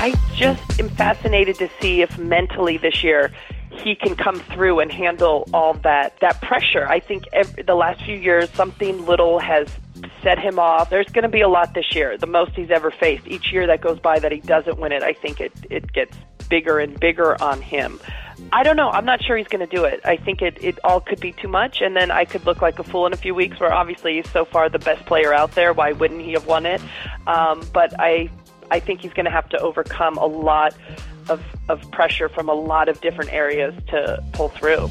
I just am fascinated to see if mentally this year he can come through and handle all that that pressure. I think every, the last few years something little has set him off. There's going to be a lot this year, the most he's ever faced. Each year that goes by that he doesn't win it, I think it it gets bigger and bigger on him. I don't know. I'm not sure he's going to do it. I think it it all could be too much, and then I could look like a fool in a few weeks. Where obviously he's so far the best player out there. Why wouldn't he have won it? Um, but I I think he's going to have to overcome a lot of, of pressure from a lot of different areas to pull through.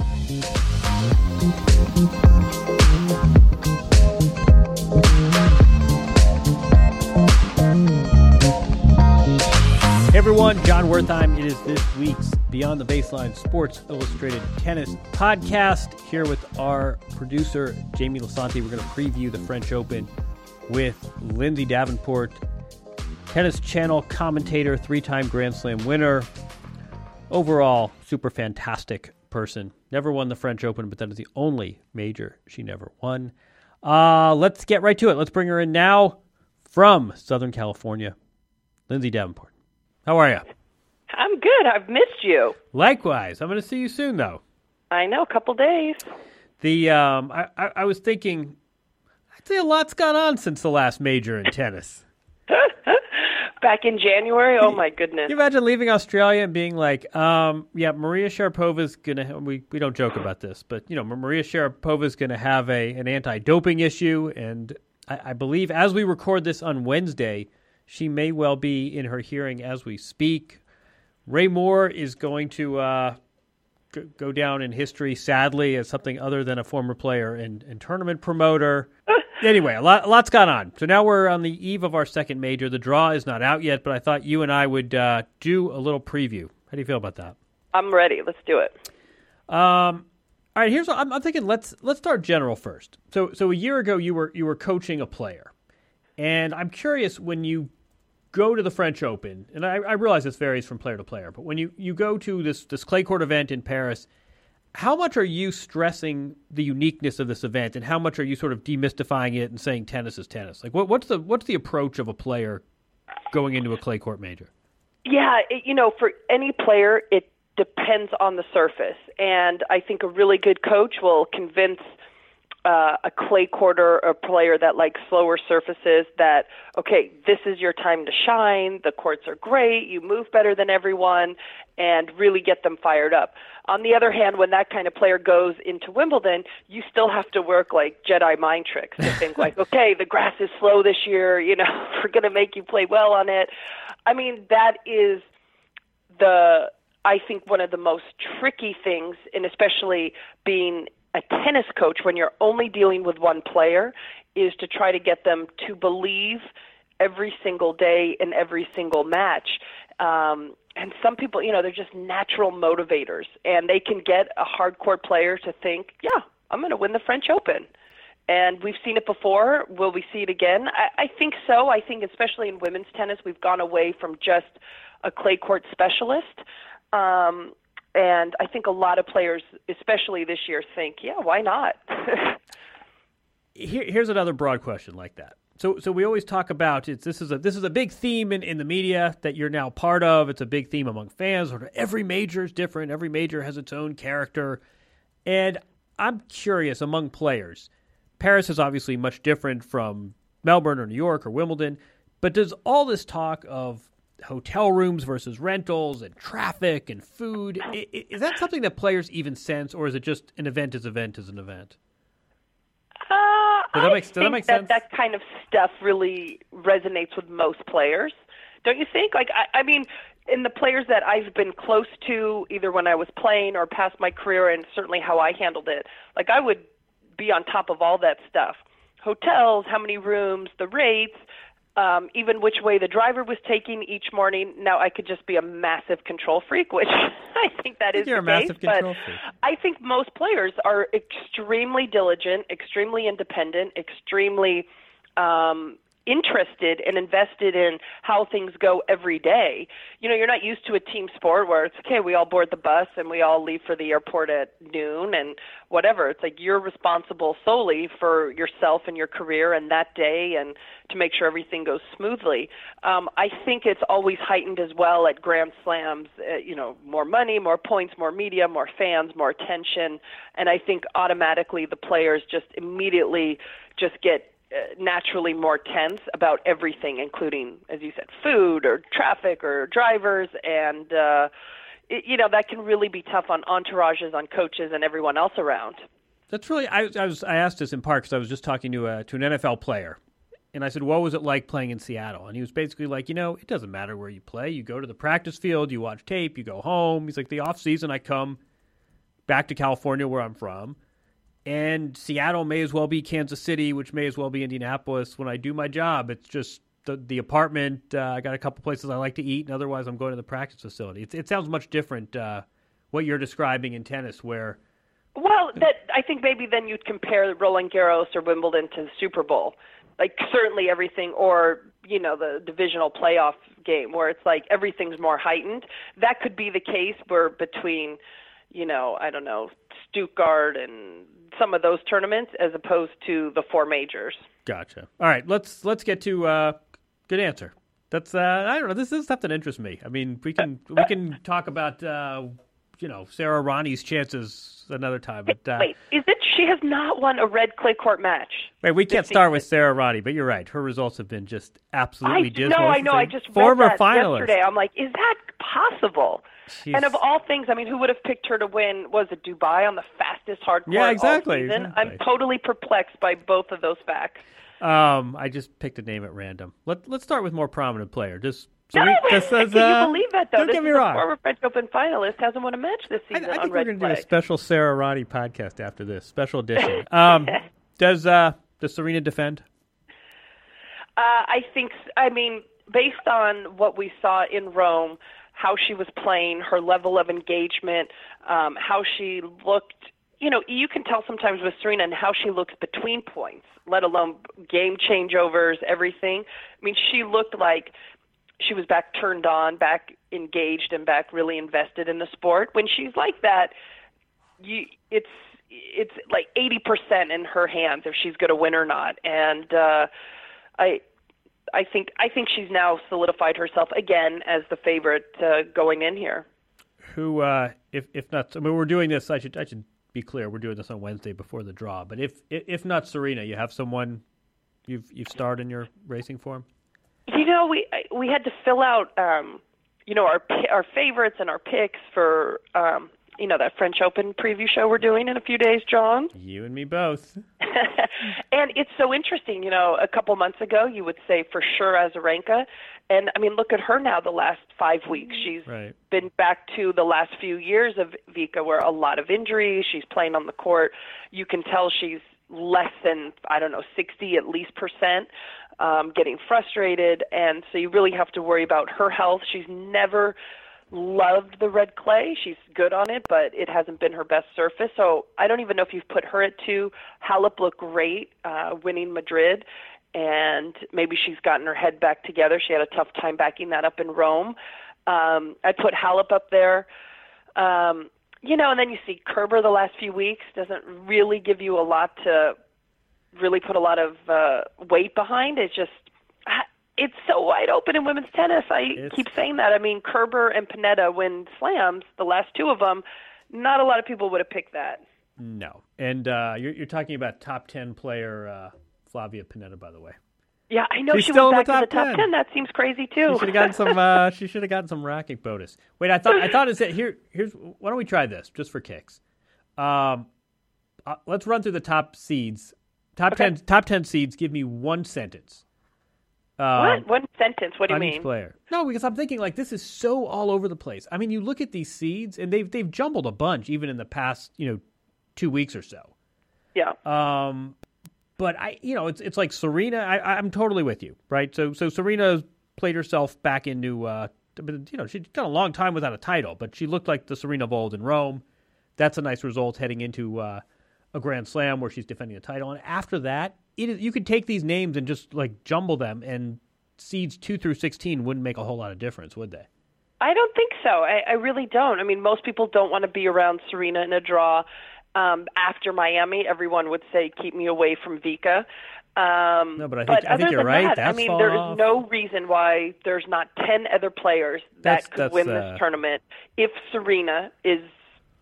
Hey everyone, Jon Wertheim. It is this week's Beyond the Baseline Sports Illustrated Tennis podcast. Here with our producer, Jamie Lisanti. We're going to preview the French Open with Lindsay Davenport Tennis Channel commentator, three time Grand Slam winner. Overall, super fantastic person. Never won the French Open, but that is the only major she never won. Uh, let's get right to it. Let's bring her in now from Southern California, Lindsay Davenport. How are you? I'm good. I've missed you. Likewise. I'm going to see you soon, though. I know, a couple days. The um, I, I, I was thinking, I'd say a lot's gone on since the last major in tennis back in January. Oh my goodness! Can you imagine leaving Australia and being like, um, "Yeah, Maria Sharapova's gonna." We we don't joke about this, but you know, Maria Sharapova's gonna have a an anti-doping issue, and I, I believe as we record this on Wednesday, she may well be in her hearing as we speak. Ray Moore is going to uh, go down in history, sadly, as something other than a former player and, and tournament promoter. anyway, a lot, a lot's gone on. So now we're on the eve of our second major. The draw is not out yet, but I thought you and I would uh, do a little preview. How do you feel about that? I'm ready. Let's do it. Um, all right. Here's what I'm, I'm thinking. Let's let's start general first. So so a year ago you were you were coaching a player, and I'm curious when you go to the French Open, and I, I realize this varies from player to player, but when you, you go to this this clay court event in Paris how much are you stressing the uniqueness of this event, and how much are you sort of demystifying it and saying tennis is tennis? Like, what, what's the what's the approach of a player going into a clay court major? Yeah, it, you know, for any player, it depends on the surface, and I think a really good coach will convince uh, a clay courter or player that likes slower surfaces that okay this is your time to shine the courts are great you move better than everyone and really get them fired up. On the other hand when that kind of player goes into wimbledon you still have to work like jedi mind tricks to think like okay the grass is slow this year you know we're going to make you play well on it. I mean that is the I think one of the most tricky things, and especially being a tennis coach when you're only dealing with one player is to try to get them to believe every single day in every single match. Um, and some people, you know, they're just natural motivators, and they can get a hard court player to think, yeah, I'm going to win the French Open. And we've seen it before. Will we see it again? I, I think so. I think, especially in women's tennis, we've gone away from just a clay court specialist. Um, and I think a lot of players, especially this year, think, yeah, why not? Here, here's another broad question like that. So, so we always talk about it's this is a this is a big theme in, in the media that you're now part of. It's a big theme among fans. Every major is different. Every major has its own character, and I'm curious among players. Paris is obviously much different from Melbourne or New York or Wimbledon, but does all this talk of hotel rooms versus rentals and traffic and food. Is that something that players even sense, or is it just an event is event is an event? Uh, does that make, does that make that, sense? That kind of stuff really resonates with most players, don't you think? Like, I, I mean, in the players that I've been close to, either when I was playing or past my career, and certainly how I handled it, like I would be on top of all that stuff. Hotels, how many rooms, the rates, um, even which way the driver was taking each morning. Now I could just be a massive control freak, which I think that is You're the a case. massive but freak. I think most players are extremely diligent, extremely independent, extremely um, interested and invested in how things go every day. You know, you're not used to a team sport where it's okay, we all board the bus and we all leave for the airport at noon and whatever. It's like you're responsible solely for yourself and your career and that day and to make sure everything goes smoothly. Um, I think it's always heightened as well at Grand Slams. Uh, you know, more money, more points, more media, more fans, more attention, and I think automatically the players just immediately just get naturally more tense about everything, including, as you said, food or traffic or drivers, and uh, it, you know that can really be tough on entourages, on coaches, and everyone else around. That's really. I, I was. I asked this in part because I was just talking to a, to an NFL player, and I said, "What was it like playing in Seattle?" And he was basically like, "You know, it doesn't matter where you play. You go to the practice field, you watch tape, you go home." He's like, "The off season, I come back to California, where I'm from." And Seattle may as well be Kansas City, which may as well be Indianapolis. When I do my job, it's just the the apartment. Uh, I got a couple places I like to eat, and otherwise I'm going to the practice facility. It, it sounds much different uh, what you're describing in tennis, where. Well, that I think maybe then you'd compare Roland Garros or Wimbledon to the Super Bowl, like certainly everything, or you know the divisional playoff game where it's like everything's more heightened. That could be the case where between, you know, I don't know, Stuttgart and some of those tournaments as opposed to the four majors. Gotcha. All right, let's let's get to uh, good answer. That's uh, I don't know. This is stuff that interests me. I mean, we can we can talk about uh, you know Sara Errani's chances another time. But uh, wait, is it she has not won a red clay court match? Wait, we can't start with Sara Errani, but you're right. Her results have been just absolutely I, dismal. No, I know. I just former read that finalist. yesterday. I'm like, is that possible? She's... And of all things, I mean, who would have picked her to win? Was it Dubai on the fastest hard court Yeah, exactly. exactly. I'm totally perplexed by both of those facts. Um, I just picked a name at random. Let Let's start with more prominent player. Just no, just as, can uh, you believe that though? Don't this get me is wrong. former French Open finalist hasn't won a match this I, season I on think we're going to do a special Sara Errani podcast after this special edition. Um, does uh, does Serena defend? Uh, I think. I mean, based on what we saw in Rome, how she was playing, her level of engagement, um, how she looked. You know, you can tell sometimes with Serena and how she looks between points, let alone game changeovers, everything. I mean, she looked like she was back turned on, back engaged, and back really invested in the sport. When she's like that, you it's it's like eighty percent in her hands if she's going to win or not. And uh, I I think I think she's now solidified herself again as the favorite uh, going in here. Who, uh, if if not, I mean, we're doing this. I should I should be clear. We're doing this on Wednesday before the draw. But if if not Serena, you have someone you've you've starred in your racing form. You know, we we had to fill out, um, you know, our our favorites and our picks for, um, you know, that French Open preview show we're doing in a few days, John. You and me both. and it's so interesting. You know, a couple months ago, you would say for sure Azarenka, and I mean, look at her now. The last five weeks, she's right. been back to the last few years of Vika, where a lot of injuries. She's playing on the court. You can tell she's less than I don't know sixty at least percent um, getting frustrated, and so you really have to worry about her health. She's never loved the red clay. She's good on it, but it hasn't been her best surface. So I don't even know if you've put her at two. Halep looked great, uh, winning Madrid, and maybe she's gotten her head back together. She had a tough time backing that up in Rome. Um, I'd put Halep up there. Um, you know, and then you see Kerber the last few weeks doesn't really give you a lot to really put a lot of uh, weight behind. It's just it's so wide open in women's tennis. I It's- keep saying that. I mean, Kerber and Pennetta win slams, the last two of them. Not a lot of people would have picked that. No, and uh, you're you're talking about top ten player uh, Flavia Pennetta, by the way. Yeah, I know She's she still in back the in the top top 10. ten. That seems crazy She too. should have gotten some. Uh, she should have gotten some racking bonus. Wait, I thought I thought it here? Here's why don't we try this just for kicks? Um, uh, let's run through the top seeds. Top Okay. ten. Top ten seeds. Give me one sentence. Um, what? One sentence. What do you mean? player. No, because I'm thinking like this is so all over the place. I mean, you look at these seeds and they've they've jumbled a bunch even in the past you know two weeks or so. Yeah. Um, but I, you know, it's it's like Serena. I, I'm totally with you, right? So so Serena played herself back into, uh, you know, she'd done a long time without a title, but she looked like the Serena of old in Rome. That's a nice result heading into uh, a Grand Slam where she's defending a title. And after that, it is, you could take these names and just like jumble them, and seeds two through sixteen wouldn't make a whole lot of difference, would they? I don't think so. I, I really don't. I mean, most people don't want to be around Serena in a draw. Um, after Miami, everyone would say, "Keep me away from Vika." Um, no, but I think, but I think you're right. That, I mean, there's off. no reason why there's not ten other players that's, that could win uh, this tournament if Serena is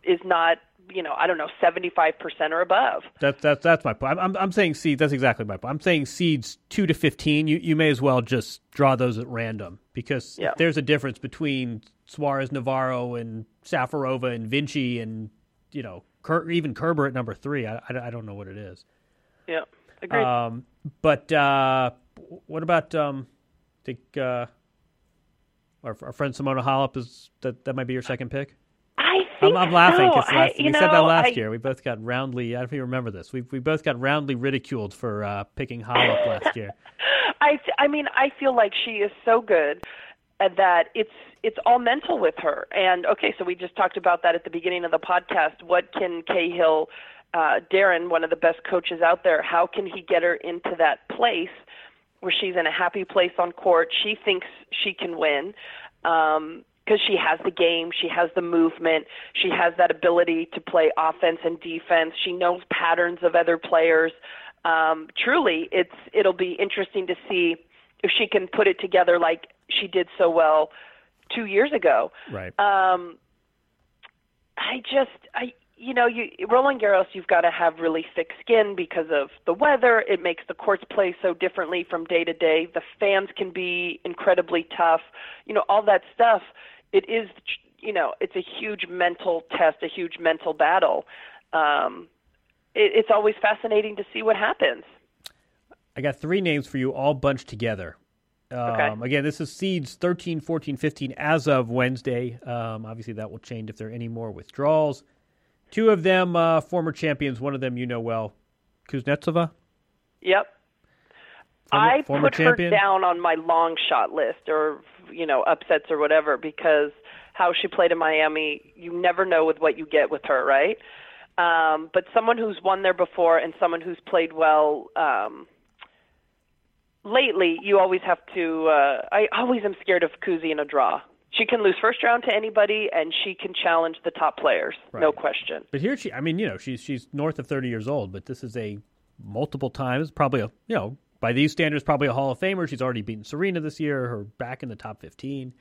is not you know, I don't know, seventy five percent or above. That's that's that's my point. I'm I'm saying seeds. That's exactly my point. I'm saying seeds two to fifteen. You you may as well just draw those at random because yeah. there's a difference between Suarez, Navarro, and Safarova and Vinci, and you know, Ker, even Kerber at number three. I, I, I don't know what it is. Yeah, agreed. Um, but uh, what about um, think uh, our, our friend Simona Halep is that that might be your second pick. I think I'm, I'm laughing because so. we know, said that last I, year. We both got roundly. I don't know if you remember this. We we both got roundly ridiculed for uh, picking Halep last year. I I mean I feel like she is so good that it's it's all mental with her. And okay, so we just talked about that at the beginning of the podcast. What can Cahill, uh, Darren, one of the best coaches out there, how can he get her into that place where she's in a happy place on court? She thinks she can win. Um, because she has the game, she has the movement, she has that ability to play offense and defense. She knows patterns of other players. Um, truly, it's it'll be interesting to see if she can put it together like she did so well two years ago. Right. Um, I just I you know, you Roland Garros, you've got to have really thick skin because of the weather. It makes the courts play so differently from day to day. The fans can be incredibly tough. You know, all that stuff. It is, you know, it's a huge mental test, a huge mental battle. Um, it, it's always fascinating to see what happens. I got three names for you, all bunched together. Um, okay. Again, this is seeds 13, 14, 15 as of Wednesday. Um, obviously, that will change if there are any more withdrawals. Two of them uh, former champions. One of them you know well, Kuznetsova. Yep. Former, I former put champion. her down on my long shot list, or you know, upsets or whatever, because how she played in Miami, you never know with what you get with her, right? Um, but someone who's won there before and someone who's played well um, lately, you always have to. Uh, I always am scared of Kuzi in a draw. She can lose first round to anybody, and she can challenge the top players, Right. no question. But here she, I mean, you know, she's she's north of 30 years old, but this is a multiple times, probably a, you know, by these standards, probably a Hall of Famer. She's already beaten Serena this year, her back in the top 15.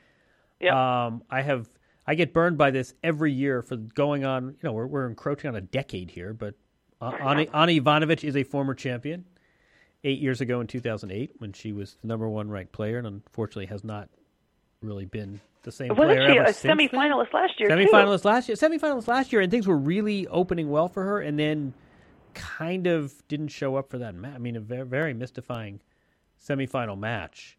Yeah. Um, I have, I get burned by this every year for going on, you know, we're, we're encroaching on a decade here, but uh, Ani, Ani Ivanovic is a former champion eight years ago in 2008 when she was the number one ranked player and unfortunately has not really been the same Wasn't player she ever a since then semifinalist last year? too? semifinalist last year. Semifinalist last year, and things were really opening well for her, and then kind of didn't show up for that match. I mean, a very, very mystifying semifinal match.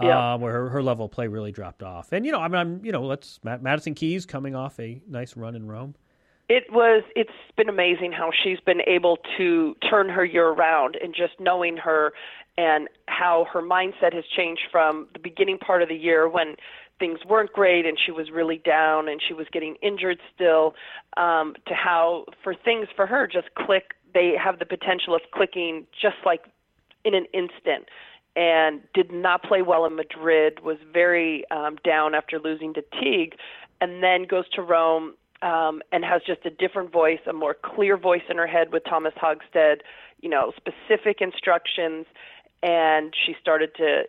Yeah. Um, where her, her level of play really dropped off, and you know, I mean, I'm, you know, let's Madison Keys coming off a nice run in Rome. It was. It's been amazing how she's been able to turn her year around, and just knowing her, and how her mindset has changed from the beginning part of the year when things weren't great and she was really down and she was getting injured still, um, to how for things for her just click. They have the potential of clicking just like in an instant. And did not play well in Madrid. Was very um, down after losing to Teague, and then goes to Rome um, and has just a different voice, a more clear voice in her head with Thomas Hogstedt, you know, specific instructions, and she started to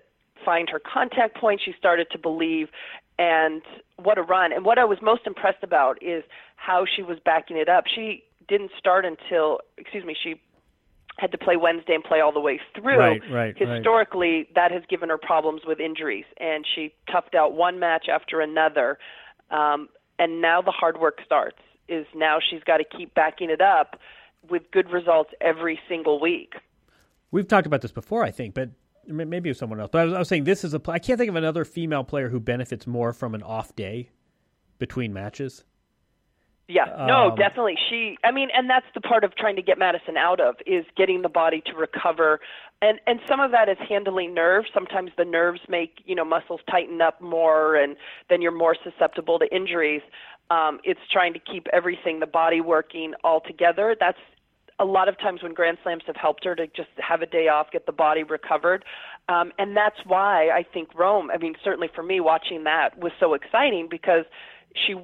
find her contact point. She started to believe, and what a run! And what I was most impressed about is how she was backing it up. She didn't start until, excuse me, she had to play Wednesday and play all the way through. Right, right, right. Historically, that has given her problems with injuries, and she toughed out one match after another. Um, and now the hard work starts. Is now she's got to keep backing it up with good results every single week. We've talked about this before, I think, but maybe it was someone else. But I was, I was saying this is a. I can't think of another female player who benefits more from an off day between matches. Yeah, no, Um, definitely. She, I mean, and that's the part of trying to get Madison out of is getting the body to recover, and and some of that is handling nerves. Sometimes the nerves make you know muscles tighten up more, and then you're more susceptible to injuries. Um, it's trying to keep everything, the body working all together. That's a lot of times when Grand Slams have helped her to just have a day off, get the body recovered. Um, and that's why I think Rome, I mean, certainly for me, watching that was so exciting because she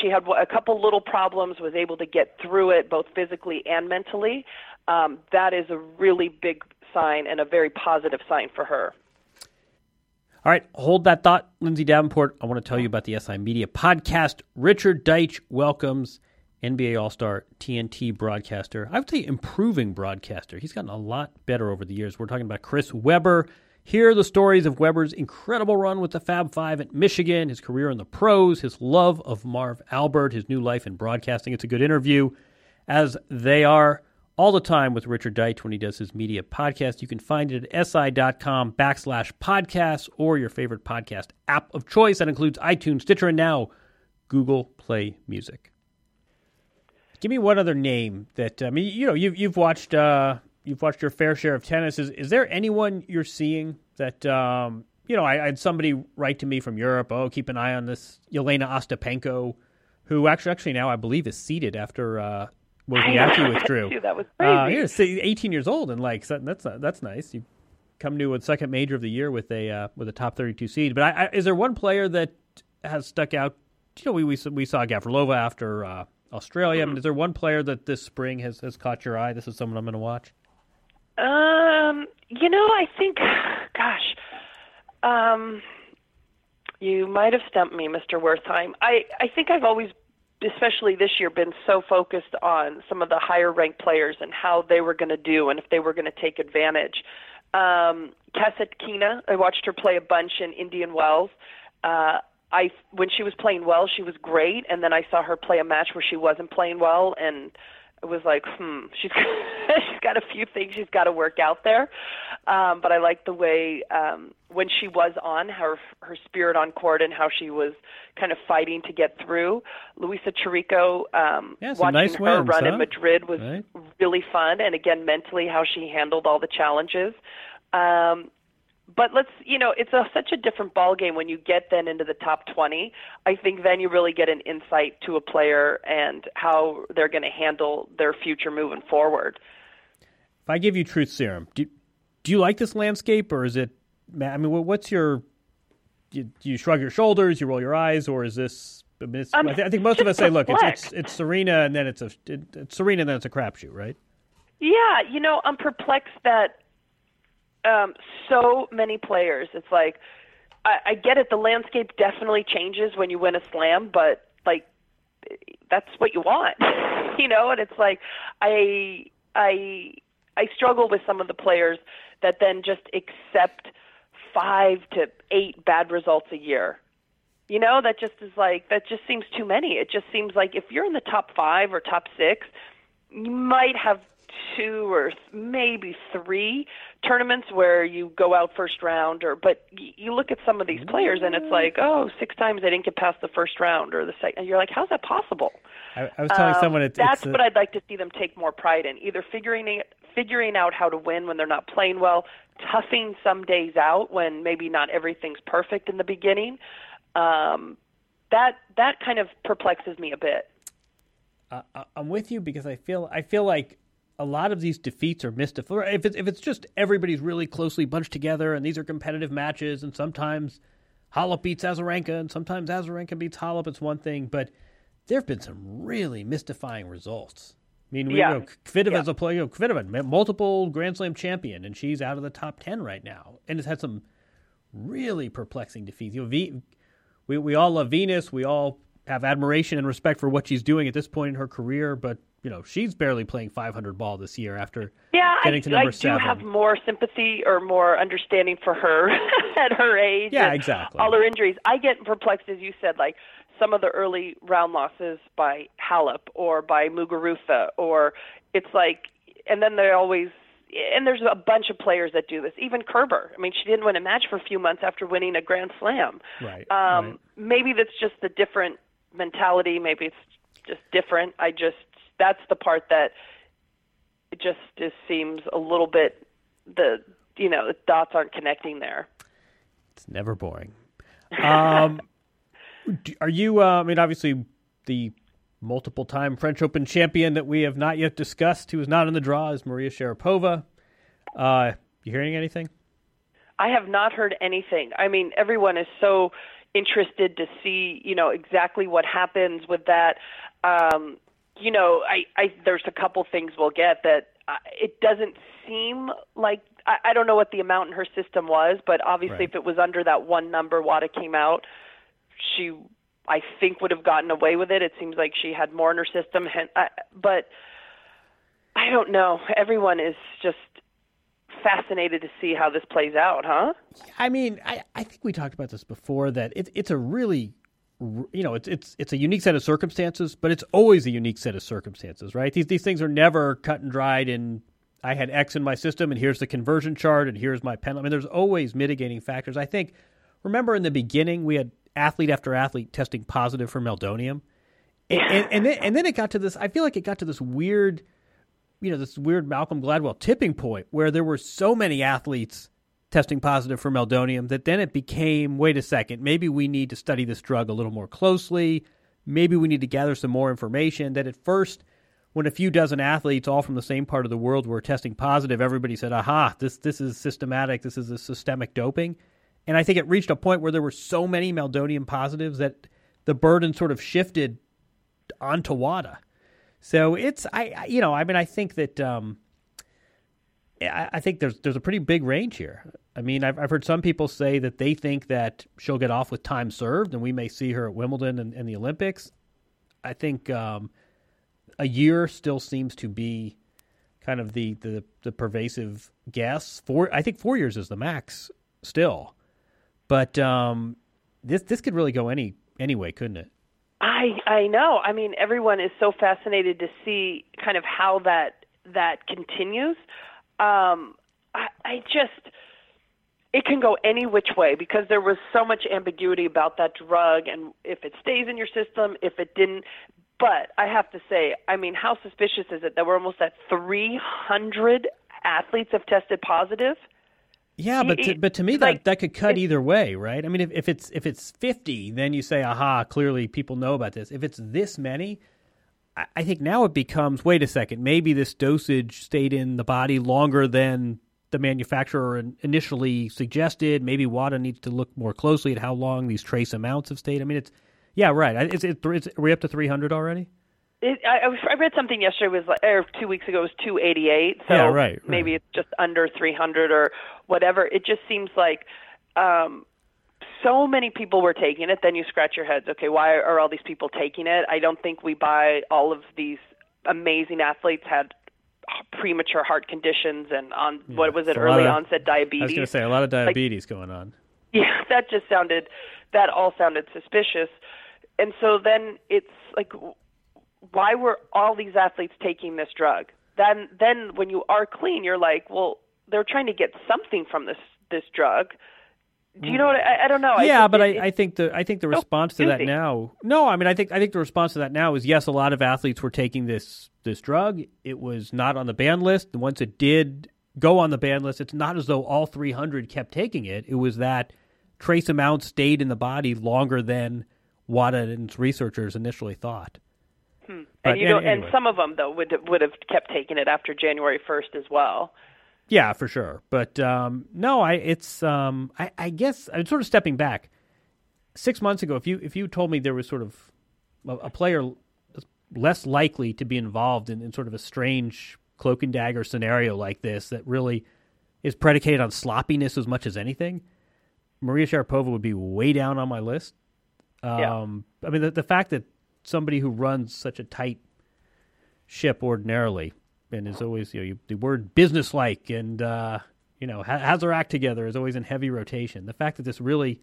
she had a couple little problems, was able to get through it both physically and mentally. Um, that is a really big sign and a very positive sign for her. All right, hold that thought, Lindsay Davenport. I want to tell you about the SI Media podcast. Richard Deitsch welcomes NBA All Star TNT broadcaster. I would say improving broadcaster. He's gotten a lot better over the years. We're talking about Chris Webber. Here are the stories of Webber's incredible run with the Fab Five at Michigan, his career in the pros, his love of Marv Albert, his new life in broadcasting. It's a good interview, as they are all the time with Richard Deitsch when he does his media podcast. You can find it at si.com backslash podcasts or your favorite podcast app of choice. That includes iTunes, Stitcher, and now Google Play Music. Give me one other name that I mean, you know, you've you've watched uh, you've watched your fair share of tennis. Is is there anyone you're seeing that um, you know? I, I, had somebody write to me from Europe. Oh, keep an eye on this Jelena Ostapenko, who actually actually now I believe is seated after uh, Wozniacki withdrew. that was crazy. Uh, 18 years old and like that's that's nice. You come to a second major of the year with a uh, with a top 32 seed. But I, I, is there one player that has stuck out? You know, we we, we saw Gavrilova after uh, Australia. I mean, is there one player that this spring has, has caught your eye? This is someone I'm going to watch. Um, you know, I think, gosh, um, you might have stumped me, Mr. Wertheim. I I think I've always, especially this year, been so focused on some of the higher ranked players and how they were going to do and if they were going to take advantage. Um, Kasatkina, I watched her play a bunch in Indian Wells. Uh, I when she was playing well, she was great, and then I saw her play a match where she wasn't playing well, and it was like, hmm, she's she's got a few things she's got to work out there. Um, but I like the way um, when she was on her her spirit on court and how she was kind of fighting to get through. Louisa Chirico, um, yeah, watching nice her wins, run huh? in Madrid was right. really fun, and again mentally how she handled all the challenges. Um, but let's you know it's a, such a different ball game when you get then into the top 20 i think then you really get an insight to a player and how they're going to handle their future moving forward. If i give you truth serum do, do you like this landscape or is it i mean what's your you, you shrug your shoulders you roll your eyes or is this I, mean, Um, I, th- I think most of us say, "Look, it's, it's it's Serena, and then it's a it, it's Serena, and then it's a crapshoot, right?" yeah you know i'm perplexed that um, so many players. It's like I, I get it the landscape definitely changes when you win a slam but like that's what you want you know? And it's like i i i struggle with some of the players that then just accept five to eight bad results a year. You know that just is like that just seems too many. It just seems like if you're in the top five or top six you might have two or th- maybe three tournaments where you go out first round or but y- you look at some of these players and it's like oh six times they didn't get past the first round or the second and you're like how's that possible? I, I was telling Um, someone it's that's it's, uh, what I'd like to see them take more pride in either figuring it, figuring out how to win when they're not playing well toughing some days out when maybe not everything's perfect in the beginning. Um, that that kind of perplexes me a bit. Uh, I- I'm with you because I feel I feel like a lot of these defeats are mystified. If it's if it's just everybody's really closely bunched together and these are competitive matches, and sometimes Halep beats Azarenka and sometimes Azarenka beats Halep, it's one thing. But there have been some really mystifying results. I mean, we Yeah. know, Kvitova Yeah. a player, Kvitova, multiple Grand Slam champion, and she's out of the top ten right now, and has had some really perplexing defeats. You know, v, we we all love Venus. We all have admiration and respect for what she's doing at this point in her career, but you know she's barely playing 500 ball this year after Yeah, getting I, to number I do seven. have more sympathy or more understanding for her at her age. Yeah, exactly. All her injuries. I get perplexed, as you said, like some of the early round losses by Halep or by Muguruza, or it's like, and then they always. And there's a bunch of players that do this. Even Kerber. I mean, she didn't win a match for a few months after winning a Grand Slam. Right, Um, right. Maybe that's just the different mentality. Maybe it's just different. I just that's the part that it just just seems a little bit the you know the dots aren't connecting there. It's never boring. Um, are you? Uh, I mean, obviously, the multiple time French Open champion that we have not yet discussed, who is not in the draw, is Maria Sharapova. Uh, you hearing anything? I have not heard anything. I mean, everyone is so interested to see, you know, exactly what happens with that. Um, you know, I, I there's a couple things we'll get that uh, it doesn't seem like I, I don't know what the amount in her system was, but obviously right. if it was under that one number, WADA came out, she I think would have gotten away with it. It seems like she had more in her system, but I don't know. Everyone is just fascinated to see how this plays out, huh? I mean, I, I think we talked about this before that it, it's a really you know, it's it's it's a unique set of circumstances, but it's always a unique set of circumstances, right? These these things are never cut and dried and I had X in my system and here's the conversion chart and here's my penalty. I mean, there's always mitigating factors. I think remember in the beginning we had athlete after athlete testing positive for meldonium. And, and, and, then, and then it got to this, I feel like it got to this weird, you know, this weird Malcolm Gladwell tipping point where there were so many athletes testing positive for meldonium that then it became wait a second, maybe we need to study this drug a little more closely. Maybe we need to gather some more information. That at first, when a few dozen athletes, all from the same part of the world, were testing positive, everybody said, aha, this, this is systematic, this is a systemic doping. And I think it reached a point where there were so many meldonium positives that the burden sort of shifted onto WADA. So it's I you know I mean I think that um, I, I, think there's there's a pretty big range here. I mean I've I've heard some people say that they think that she'll get off with time served and we may see her at Wimbledon and, and the Olympics. I think um, a year still seems to be kind of the, the the pervasive guess. Four I think four years is the max still. But um, this this could really go any anyway, couldn't it? I I know. I mean, everyone is so fascinated to see kind of how that that continues. Um, I, I just it can go any which way because there was so much ambiguity about that drug and if it stays in your system, if it didn't. But I have to say, I mean, how suspicious is it that we're almost at 300 athletes have tested positive? Yeah, but to, but to me like, that that could cut either way, right? I mean, if, if it's if it's fifty, then you say, aha, clearly people know about this. If it's this many, I, I think now it becomes, wait a second, maybe this dosage stayed in the body longer than the manufacturer initially suggested. Maybe WADA needs to look more closely at how long these trace amounts have stayed. I mean, it's yeah, right. It's, it's, it's are we up to three hundred already? It, I, I read something yesterday was like, or two weeks ago was 288. So yeah, right, right. maybe it's just under 300 or whatever. It just seems like um, so many people were taking it. Then you scratch your heads. Okay, why are all these people taking it? I don't think we buy all of these amazing athletes had premature heart conditions and on yeah, what was it early of, onset diabetes. I was going to say a lot of diabetes like, going on. Yeah, that just sounded that all sounded suspicious. And so then it's like why were all these athletes taking this drug? Then then when you are clean, you're like, well, they're trying to get something from this this drug. Do you know what I, I don't know? Yeah, I but it, I, I think the I think the oh, response to that now. No, I mean I think I think the response to that now is yes, a lot of athletes were taking this this drug. It was not on the ban list. And once it did go on the ban list, it's not as though all 300 kept taking it. It was that trace amounts stayed in the body longer than WADA and its researchers initially thought. Hmm. and you know, anyway. and some of them though would would have kept taking it after January first as well. Yeah, for sure. But um, no, I it's um, I, I guess I'm sort of stepping back. Six months ago, if you if you told me there was sort of a, a player less likely to be involved in, in sort of a strange cloak and dagger scenario like this that really is predicated on sloppiness as much as anything, Maria Sharapova would be way down on my list. Um, yeah. I mean, the, the fact that somebody who runs such a tight ship ordinarily and is always you know you, the word businesslike and uh, you know has their act together is always in heavy rotation. The fact that this really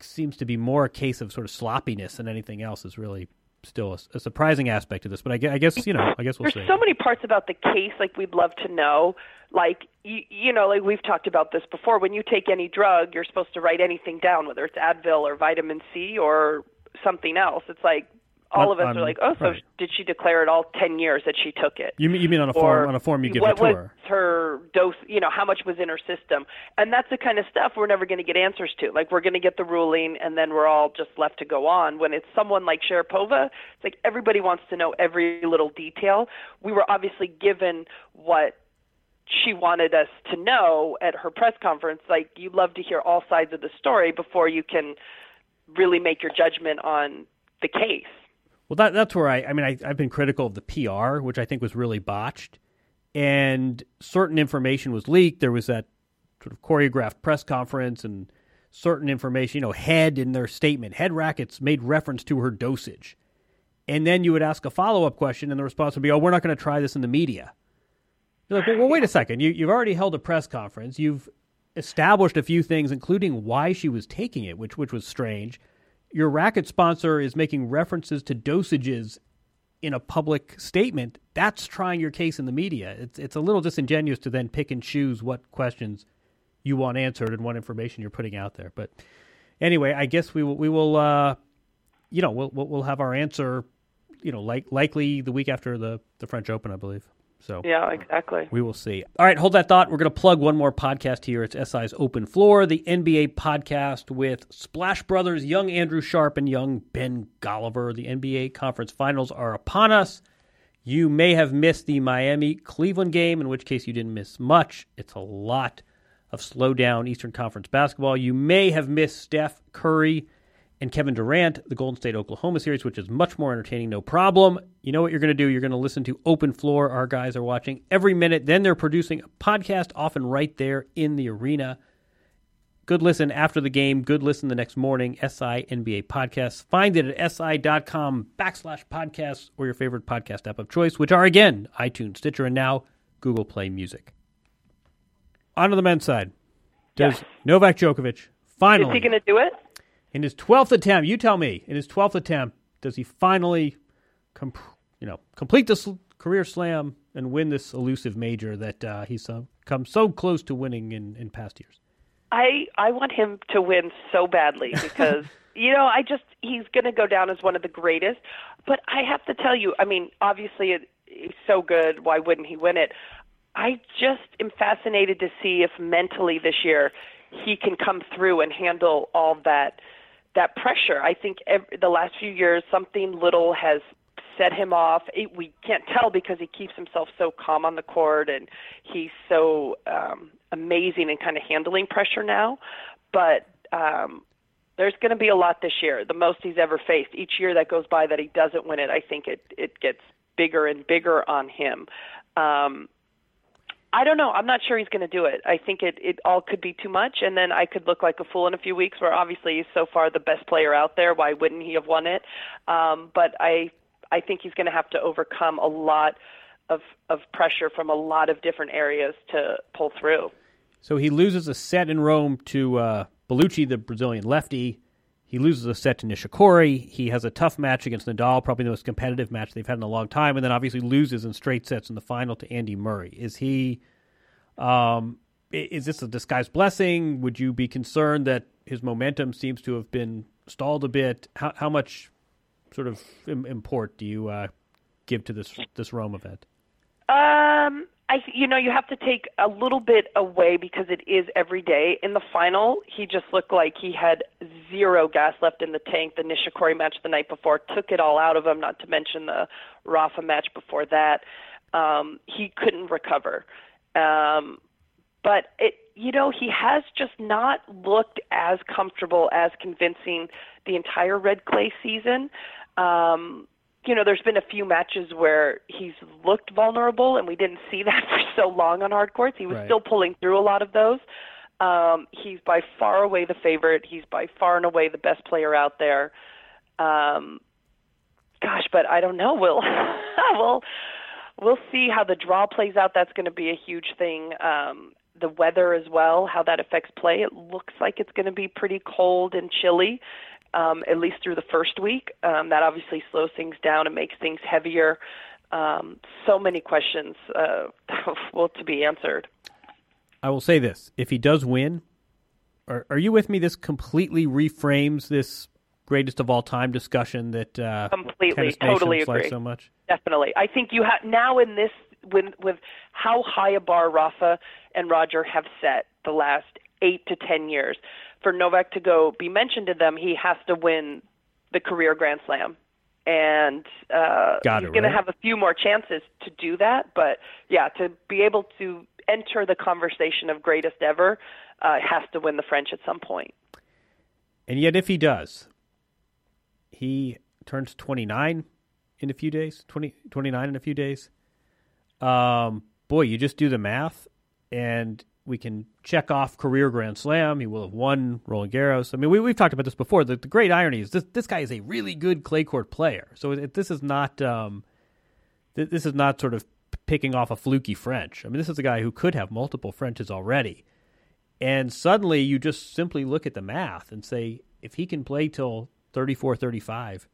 seems to be more a case of sort of sloppiness than anything else is really still a, a surprising aspect of this. But I guess, I guess you know I guess we'll There's see. so many parts about the case like we'd love to know. Like you, you know, like we've talked about this before. When you take any drug, you're supposed to write anything down, whether it's Advil or vitamin C or something else. It's like all of us are like, oh, so right. did she declare it all ten years that she took it? You mean, you mean on a or form on a form you give what to was her? her dose you know how much was in her system and that's the kind of stuff we're never going to get answers to like we're going to get the ruling and then we're all just left to go on when it's someone like sharapova it's like everybody wants to know every little detail we were obviously given what she wanted us to know at her press conference like you love to hear all sides of the story before you can really make your judgment on the case Well, that, that's where I, I mean, I, I've been critical of the PR, which I think was really botched. And certain information was leaked. There was that sort of choreographed press conference and certain information, you know, Head in their statement, Head Rackets made reference to her dosage. And then you would ask a follow up question, and the response would be, oh, we're not going to try this in the media. You're like, well, well wait a second. You, you've already held a press conference. You've established a few things, including why she was taking it, which which was strange. Your racket sponsor is making references to dosages in a public statement. That's trying your case in the media. It's it's a little disingenuous to then pick and choose what questions you want answered and what information you're putting out there. But anyway, I guess we will we will uh, you know we'll we'll have our answer you know like likely the week after the the French Open, I believe. So yeah exactly we will see. All right, hold that thought. We're going to plug one more podcast here. It's SI's Open Floor, the NBA podcast with Splash Brothers, young Andrew Sharp and young Ben Golliver. The NBA conference finals are upon us. You may have missed the Miami Cleveland game, in which case you didn't miss much. It's a lot of slow down Eastern Conference basketball. You may have missed Steph Curry and Kevin Durant, the Golden State Oklahoma series, which is much more entertaining, no problem. You know what you're going to do? You're going to listen to Open Floor. Our guys are watching every minute. Then they're producing a podcast, often right there in the arena. Good listen after the game. Good listen the next morning. SI NBA podcasts. Find it at si.com backslash podcasts or your favorite podcast app of choice, which are again iTunes, Stitcher, and now Google Play Music. On to the men's side. Does Yes. Novak Djokovic finally is he going to do it in his 12th attempt, you tell me, in his 12th attempt, does he finally comp- you know, complete this career slam and win this elusive major that uh, he's uh, come so close to winning in, in past years? I I want him to win so badly because you know I just he's going to go down as one of the greatest. But I have to tell you, I mean, obviously it, he's so good. Why wouldn't he win it? I just am fascinated to see if mentally this year he can come through and handle all that that pressure. I think every, the last few years something little has set him off. It, we can't tell because he keeps himself so calm on the court and he's so um, amazing in kind of handling pressure now. But um, there's going to be a lot this year, the most he's ever faced. Each year that goes by that he doesn't win it, I think it it gets bigger and bigger on him. Um, I don't know. I'm not sure he's going to do it. I think it it all could be too much, and then I could look like a fool in a few weeks. Where obviously he's so far the best player out there. Why wouldn't he have won it? Um, but I I think he's going to have to overcome a lot of of pressure from a lot of different areas to pull through. So he loses a set in Rome to uh, Bellucci, the Brazilian lefty. He loses a set to Nishikori. He has a tough match against Nadal, probably the most competitive match they've had in a long time, and then obviously loses in straight sets in the final to Andy Murray. Is he? Um, is this a disguised blessing? Would you be concerned that his momentum seems to have been stalled a bit? How, how much sort of import do you uh, give to this this Rome event? Um, I you know you have to take a little bit away because it is every day. In the final, he just looked like he had zero gas left in the tank. The Nishikori match the night before took it all out of him. Not to mention the Rafa match before that. Um, he couldn't recover. Um, but it you know he has just not looked as comfortable as convincing the entire red clay season um you know there's been a few matches where he's looked vulnerable and we didn't see that for so long on hard courts he was Right. still pulling through a lot of those um he's by far away the favorite he's by far and away the best player out there um gosh but i don't know we'll we'll we'll see how the draw plays out. That's going to be a huge thing. Um, the weather as well, how that affects play. It looks like it's going to be pretty cold and chilly, um, at least through the first week. Um, that obviously slows things down and makes things heavier. Um, so many questions uh, well to be answered. I will say this: if he does win, are, are you with me? This completely reframes this greatest of all time discussion that uh, completely totally agree so much. Definitely, I think you have now in this with with how high a bar Rafa and Roger have set the last eight to ten years. For Novak to go be mentioned to them, he has to win the career Grand Slam, and uh, Got he's going to have a few more chances to do that. But yeah, to be able to enter the conversation of greatest ever, uh, has to win the French at some point. And yet, if he does, he turns 29 in a few days, 20, 29 in a few days. Um, boy, you just do the math, and we can check off career Grand Slam. He will have won Roland Garros. I mean, we, we've talked about this before. The, the great irony is this this guy is a really good clay court player. So it, this is not um, th- this is not sort of picking off a fluky French. I mean, this is a guy who could have multiple Frenches already. And suddenly you just simply look at the math and say, if he can play till 34, 35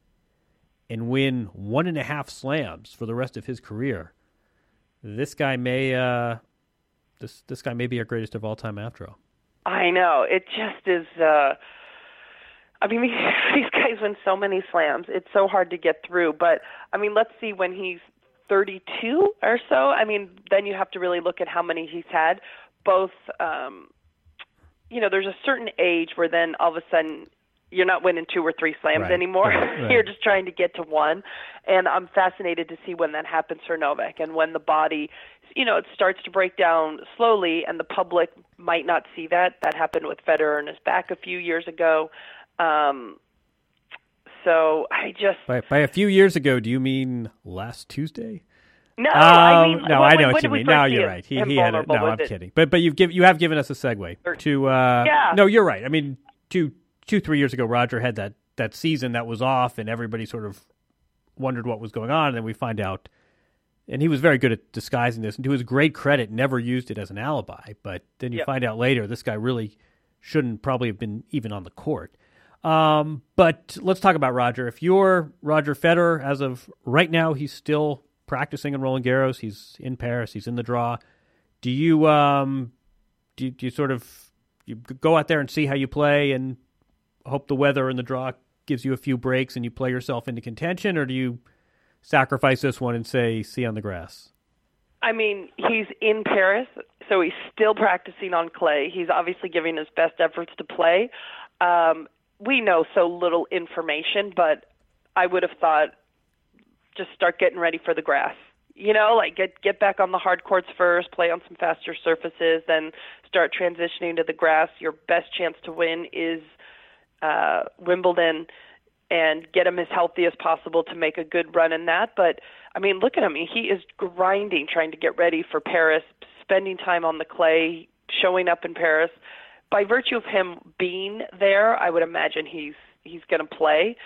and win one and a half slams for the rest of his career, this guy may uh, this this guy may be our greatest of all time after all. I know. It just is. uh I mean, these guys win so many slams. It's so hard to get through. But I mean, let's see when he's 32 or so. I mean, then you have to really look at how many he's had. Both, um, you know, there's a certain age where then all of a sudden you're not winning two or three slams Right, anymore. right, you're just trying to get to one. And I'm fascinated to see when that happens for Novak and when the body, you know, it starts to break down slowly and the public might not see that. That happened with Federer and his back a few years ago. Um, so I just By by a few years ago, do you mean last Tuesday? no, I Um, mean no, when, I know when, what you mean. No, you're right. He, he had it. No, I'm it- kidding. But but you've give you have given us a segue to. Uh, Yeah. No, you're right. I mean, two two three years ago, Roger had that that season that was off, and everybody sort of wondered what was going on, and then we find out. And he was very good at disguising this, and to his great credit, never used it as an alibi. But then you Yep. find out later, this guy really shouldn't probably have been even on the court. Um, but let's talk about Roger. If you're Roger Federer, as of right now, he's still practicing in Roland Garros. He's in Paris. He's in the draw. Do you um, do do you sort of you go out there and see how you play and hope the weather and the draw gives you a few breaks and you play yourself into contention, or do you sacrifice this one and say see on the grass? I mean, he's in Paris, so he's still practicing on clay. He's obviously giving his best efforts to play. Um, we know so little information, but I would have thought just start getting ready for the grass. You know, like get get back on the hard courts first, play on some faster surfaces, then start transitioning to the grass. Your best chance to win is uh, Wimbledon and get him as healthy as possible to make a good run in that. But I mean, look at him. He is grinding, trying to get ready for Paris, spending time on the clay, showing up in Paris. By virtue of him being there, I would imagine he's he's going to play.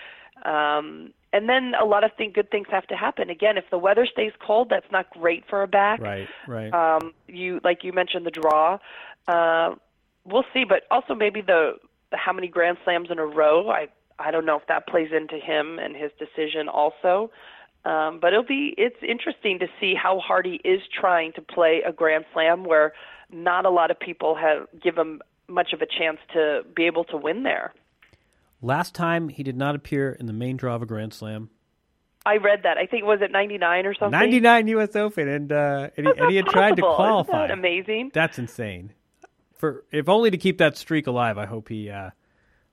Um, and then a lot of thing, good things have to happen. Again, if the weather stays cold, that's not great for a back. Right, right. Um, you like you mentioned the draw. Uh, we'll see, but also maybe the, the how many Grand Slams in a row. I I don't know if that plays into him and his decision also. Um, but it'll be it's interesting to see how hard he is trying to play a Grand Slam where not a lot of people have give him much of a chance to be able to win there. Last time he did not appear in the main draw of a Grand Slam. I read that. I think was it 99 or something. 99 U.S. Open, and uh, and, he, and he had tried to qualify. Isn't that amazing? That's insane. For if only to keep that streak alive, I hope he uh,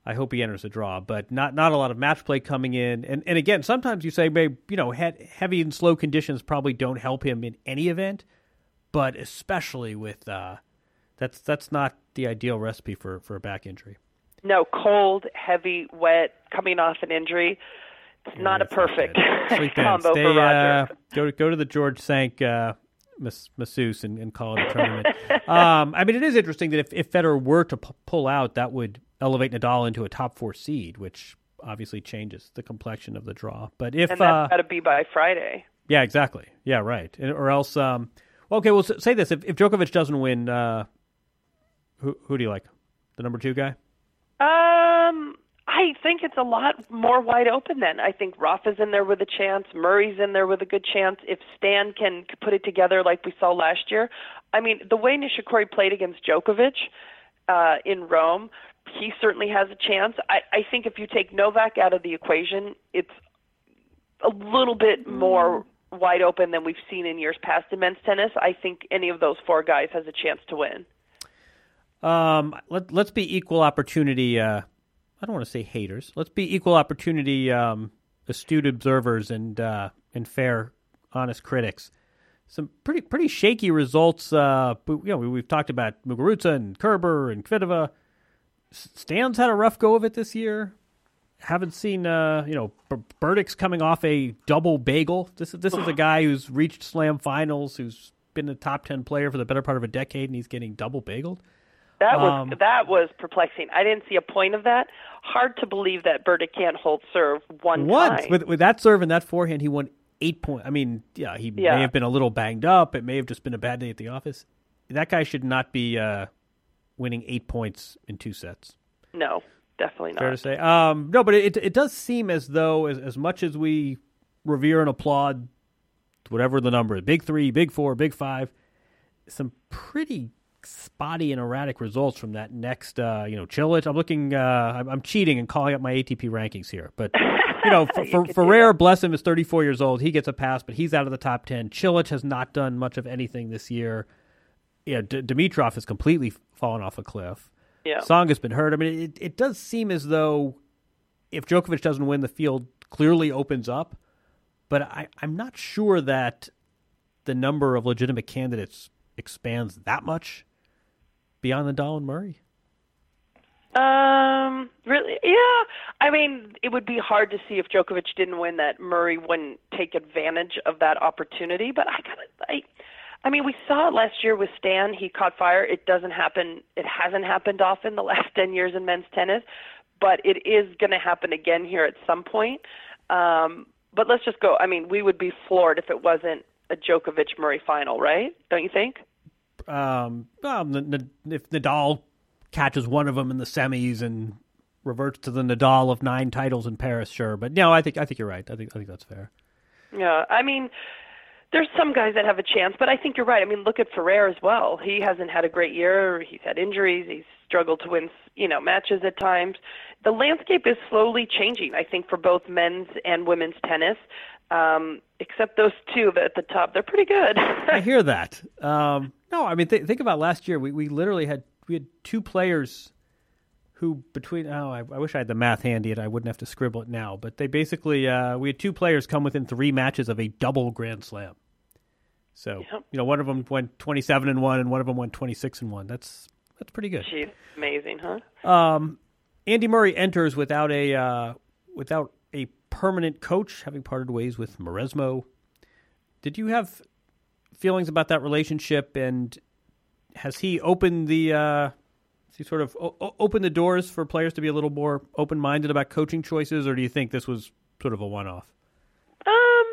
I hope he enters the draw. But not not a lot of match play coming in. And and again, sometimes you say, maybe you know, he- heavy and slow conditions probably don't help him in any event, but especially with uh, that's that's not the ideal recipe for for a back injury. No, cold, heavy, wet, coming off an injury. It's not a not perfect. In. combo Stay, for uh, Roger. go to go to the George Sank uh, mas- masseuse and, and call it a tournament. um, I mean, it is interesting that if, if Federer were to p- pull out, that would elevate Nadal into a top four seed, which obviously changes the complexion of the draw. But if and that's uh, got to be by Friday. yeah, exactly, yeah, right, And- or else, um, well, okay, well, say this: if, if Djokovic doesn't win, uh, who who do you like? The number two guy? Um, I think it's a lot more wide open then. I think Rafa's in there with a chance. Murray's in there with a good chance. If Stan can put it together like we saw last year, I mean, the way Nishikori played against Djokovic uh, in Rome, he certainly has a chance. I, I think if you take Novak out of the equation, it's a little bit more wide open than we've seen in years past in men's tennis. I think any of those four guys has a chance to win. Um, let, let's be equal opportunity. Uh, I don't want to say haters. Let's be equal opportunity, um, astute observers and uh, and fair, honest critics. Some pretty pretty shaky results. Uh, but, you know, we, have talked about Muguruza and Kerber and Kvitova. Stan's had a rough go of it this year. Haven't seen, uh, you know, Berdych's coming off a double bagel. This this is a guy who's reached Slam finals, who's been a top ten player for the better part of a decade, and he's getting double bageled. That was um, that was perplexing. I didn't see a point of that. Hard to believe that Berdych can't hold serve one once time. with with that serve and that forehand. He won eight points. I mean, yeah, he yeah. may have been a little banged up. It may have just been a bad day at the office. That guy should not be uh, winning eight points in two sets. No, definitely not. Fair to say. Um, no, but it it does seem as though as as much as we revere and applaud whatever the number is, big three, big four, big five, some pretty spotty and erratic results from that next, uh, you know, Cilic. I'm looking, uh, I'm, I'm, cheating and calling up my ATP rankings here, but you know, for, for Ferrer, bless him, is 34 years old. He gets a pass, but he's out of the top 10. Cilic has not done much of anything this year. Yeah, D- Dimitrov has completely fallen off a cliff. Yeah, Song has been hurt. I mean, it, it does seem as though if Djokovic doesn't win, the field clearly opens up. But I, I'm not sure that the number of legitimate candidates expands that much beyond Nadal and Murray? Um, really? Yeah. I mean, it would be hard to see if Djokovic didn't win that Murray wouldn't take advantage of that opportunity. But I gotta, I, I mean, we saw it last year with Stan. He caught fire. It doesn't happen. It hasn't happened often the last ten years in men's tennis, but it is going to happen again here at some point. Um, but let's just go. I mean, we would be floored if it wasn't a Djokovic Murray final, right? Don't you think? Um, well, if Nadal catches one of them in the semis and reverts to the Nadal of nine titles in Paris, sure. But no, I think I think you're right. I think I think that's fair. Yeah, I mean, there's some guys that have a chance, but I think you're right. I mean, look at Ferrer as well. He hasn't had a great year. He's had injuries. He's struggled to win, you know, matches at times. The landscape is slowly changing. I think for both men's and women's tennis. Um, except those two at the top, they're pretty good. I hear that. Um, no, I mean th- think about last year. We we literally had we had two players who between oh I, I, wish I had the math handy and I wouldn't have to scribble it now. But they basically uh, we had two players come within three matches of a double Grand Slam. So yep. you know one of them went twenty seven and one, and one of them went twenty six and one. That's that's pretty good. Jeez, amazing, huh? Um, Andy Murray enters without a uh, without a permanent coach, having parted ways with Mauresmo. Did you have feelings about that relationship, and has he opened the uh, he sort of o- opened the doors for players to be a little more open minded about coaching choices, or do you think this was sort of a one off? Um,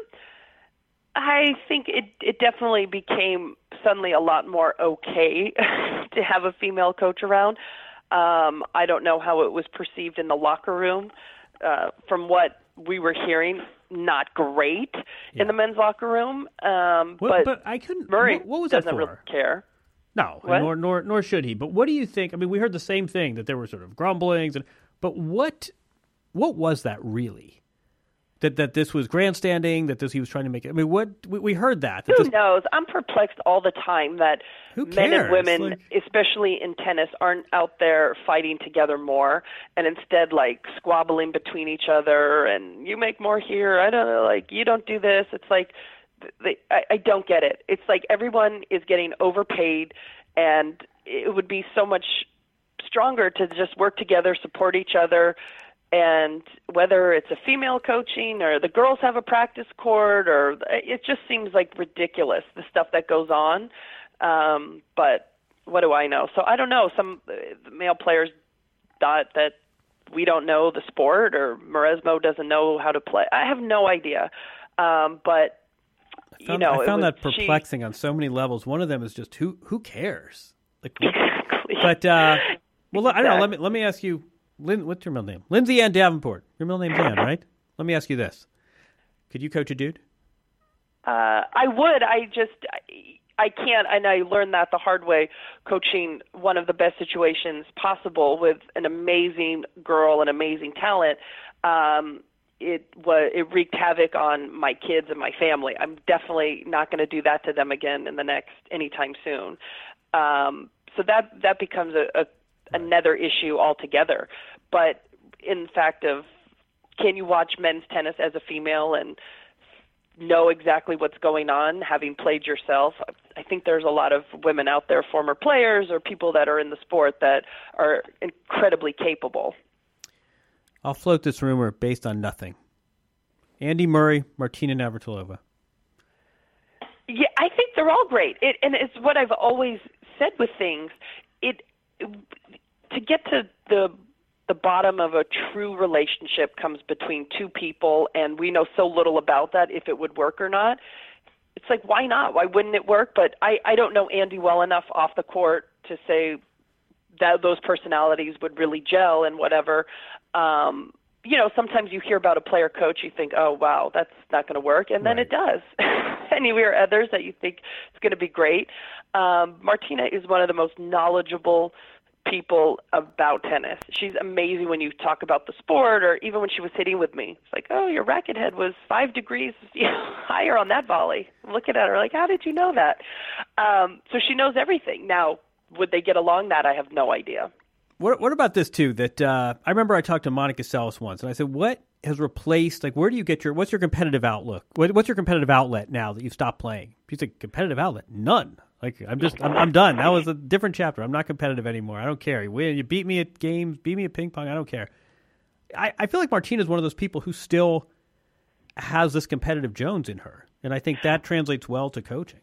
I think it it definitely became suddenly a lot more okay to have a female coach around. Um, I don't know how it was perceived in the locker room. Uh, from what we were hearing, not great yeah. in the men's locker room. Um, but, but I couldn't. Murray what, what was doesn't that for? really care. No, nor nor nor should he. But what do you think? I mean, we heard the same thing that there were sort of grumblings, and but what what was that really? that that this was grandstanding, that this he was trying to make it. I mean, what we, we heard that. that Who this, knows? I'm perplexed all the time that men and women, like, especially in tennis, aren't out there fighting together more, and instead like squabbling between each other. And you make more here. I don't know. Like you don't do this. It's like they, I, I don't get it. It's like everyone is getting overpaid, and it would be so much stronger to just work together, support each other and whether it's a female coaching or the girls have a practice court or it just seems like ridiculous the stuff that goes on um but what do i know so i don't know some uh, male players thought that we don't know the sport or Mauresmo doesn't know how to play i have no idea um but I found, you know i found was, that perplexing she, on so many levels one of them is just who who cares like exactly but uh well exactly. i don't know let me let me ask you Lynn, what's your middle name? Lindsay Ann Davenport. Your middle name's Ann, right? Let me ask you this: Could you coach a dude? Uh, I would. I just, I, can't, and I learned that the hard way, coaching one of the best situations possible with an amazing girl and amazing talent. Um, it was it wreaked havoc on my kids and my family. I'm definitely not going to do that to them again in the next anytime soon. Um, so that that becomes a, a another issue altogether. But in fact of can you watch men's tennis as a female and know exactly what's going on having played yourself i think there's a lot of women out there former players or people that are in the sport that are incredibly capable. I'll float this rumor based on nothing. Andy murray martina navratilova. Yeah i think they're all great. It, and it's what i've always said with things. It to get to the the bottom of a true relationship comes between two people and we know so little about that if it would work or not it's like why not? Why wouldn't it work? But i i don't know andy well enough off the court to say that those personalities would really gel and whatever. Um you know sometimes you hear about a player coach you think oh wow that's not going to work and then right. it does. And you hear others that you think it's going to be great. Um martina is one of the most knowledgeable people about tennis. She's amazing when you talk about the sport, or even when she was hitting with me. It's like, oh, your racket head was five degrees you know, higher on that volley. I'm looking at her like, how did you know that? Um, so she knows everything. Now, would they get along? That I have no idea. What, what about this too? That uh, I remember I talked to Monica Seles once, and I said, "What has replaced? Like, where do you get your? What's your competitive outlook? What, what's your competitive outlet now that you've stopped playing?" She's like, "Competitive outlet? None. Like I'm just I'm, I'm done. That was a different chapter. I'm not competitive anymore. I don't care. You win. You beat me at games. Beat me at ping pong. I don't care. I, I feel like Martina is one of those people who still has this competitive Jones in her, and I think that translates well to coaching.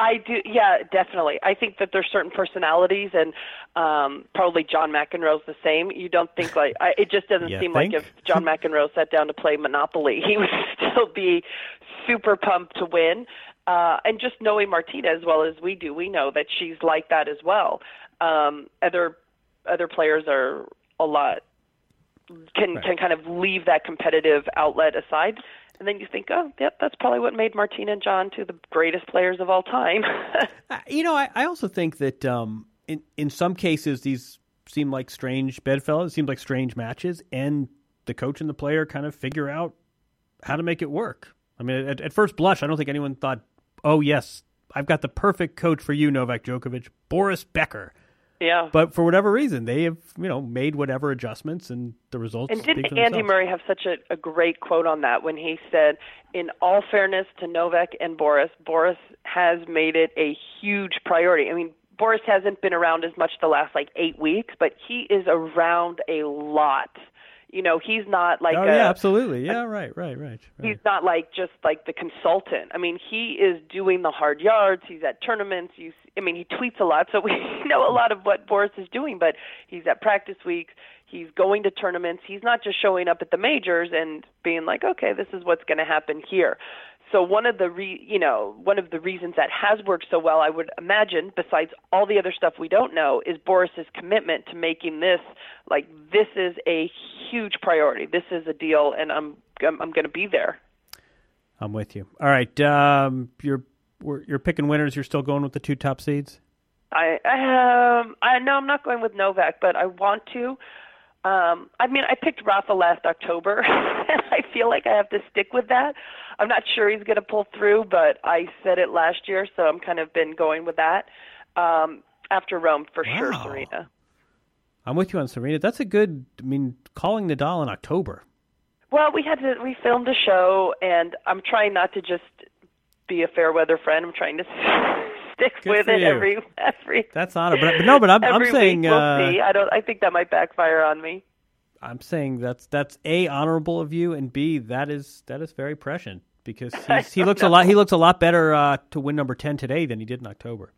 I do, yeah, definitely. I think that there's certain personalities, and um, probably John McEnroe's the same. You don't think like I, it just doesn't seem think? like if John McEnroe sat down to play Monopoly, he would still be super pumped to win. Uh, and just knowing Martina as well as we do, we know that she's like that as well. Um, other other players are a lot can Right. can kind of leave that competitive outlet aside, and then you think, oh, yep, that's probably what made Martina and John two of the greatest players of all time. Uh, You know, I, I also think that um, in in some cases these seem like strange bedfellows. seem like strange matches, and the coach and the player kind of figure out how to make it work. I mean, at, at first blush, I don't think anyone thought, "Oh yes, I've got the perfect coach for you, Novak Djokovic, Boris Becker." yeah. But for whatever reason, they have you know made whatever adjustments, and the results. And didn't Andy themselves. Murray have such a, a great quote on that when he said, "In all fairness to Novak and Boris, Boris has made it a huge priority." I mean, Boris hasn't been around as much the last like eight weeks, but he is around a lot. You know, he's not like Oh a, yeah, absolutely. Yeah, right, right, right. right. He's not like just like the consultant. I mean, he is doing the hard yards. He's at tournaments. You, I mean, he tweets a lot, so we know a lot of what Boris is doing. But he's at practice weeks. He's going to tournaments. He's not just showing up at the majors and being like, okay, this is what's going to happen here. So one of the re, you know, one of the reasons that has worked so well, I would imagine, besides all the other stuff we don't know, is Boris's commitment to making this like this is a huge priority. This is a deal, and I'm I'm, I'm going to be there. I'm with you. All right, um, you're we're, you're picking winners. You're still going with the two top seeds. I um I know I'm not going with Novak, but I want to. Um, I mean, I picked Rafa last October, and I feel like I have to stick with that. I'm not sure he's going to pull through, but I said it last year, so I'm kind of been going with that. Um, after Rome, for sure, Serena. I'm with you on Serena. That's a good. I mean, calling Nadal in October. Well, we had to. We filmed a show, and I'm trying not to just be a fair weather friend. I'm trying to stick Good with it you. every every. That's on it. But, but no, but I'm, I'm saying. We'll uh, see. I don't. I think that might backfire on me. I'm saying that's that's a honorable of you, and b that is that is very prescient because he's, he looks a lot he looks a lot better uh, to win number ten today than he did in October.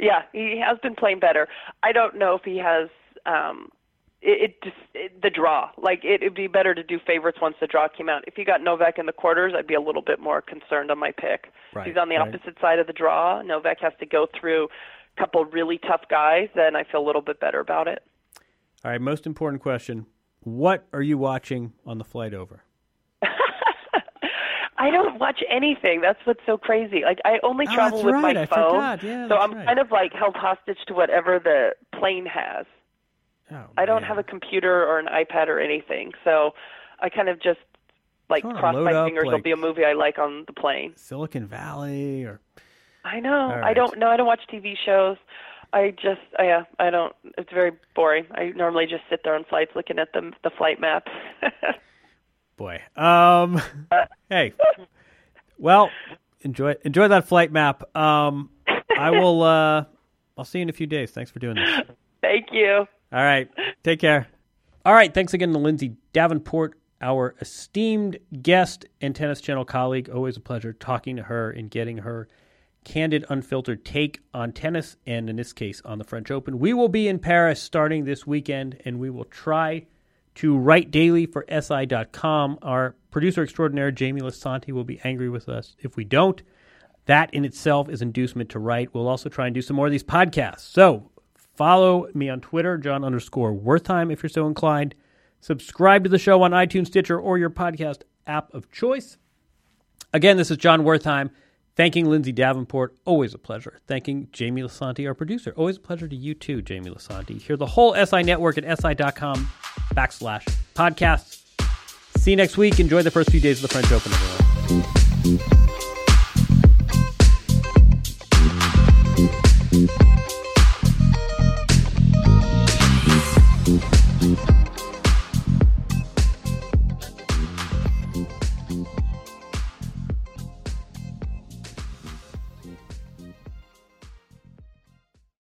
Yeah, he has been playing better. I don't know if he has um it, it just it, the draw. Like it would be better to do favorites once the draw came out. If he got Novak in the quarters, I'd be a little bit more concerned on my pick. Right, He's on the right. opposite side of the draw. Novak has to go through a couple really tough guys, then I feel a little bit better about it. All right, most important question: What are you watching on the flight over? I don't watch anything. That's what's so crazy. Like I only Oh, travel that's with right. my phone. Yeah, so I'm right. kind of like held hostage to whatever the plane has. Oh, I don't man. have a computer or an iPad or anything, so I kind of just like cross my up, fingers. like- There'll be a movie I like on the plane. Silicon Valley or I know. All I don't right. know. I don't watch TV shows. I just, I, yeah, I don't. It's very boring. I normally just sit there on flights looking at the the flight map. boy. Um, hey, well, enjoy enjoy that flight map. Um, I will. Uh, I'll see you in a few days. Thanks for doing this. Thank you. All right. Take care. All right. Thanks again to Lindsay Davenport, our esteemed guest and Tennis Channel colleague. Always a pleasure talking to her and getting her candid, unfiltered take on tennis and, in this case, on the French Open. We will be in Paris starting this weekend, and we will try to write daily for SI.com. Our producer extraordinaire, Jamie Lisanti, will be angry with us if we don't. That in itself is inducement to write. We'll also try and do some more of these podcasts. So follow me on Twitter, Jon underscore Wertheim, if you're so inclined. Subscribe to the show on iTunes, Stitcher, or your podcast app of choice. Again, this is Jon Wertheim. Thanking Lindsay Davenport, always a pleasure. Thanking Jamie Lisanti, our producer. Always a pleasure to you too, Jamie Lisanti. Hear the whole SI network at si.com backslash podcasts. See you next week. Enjoy the first few days of the French Open, everyone.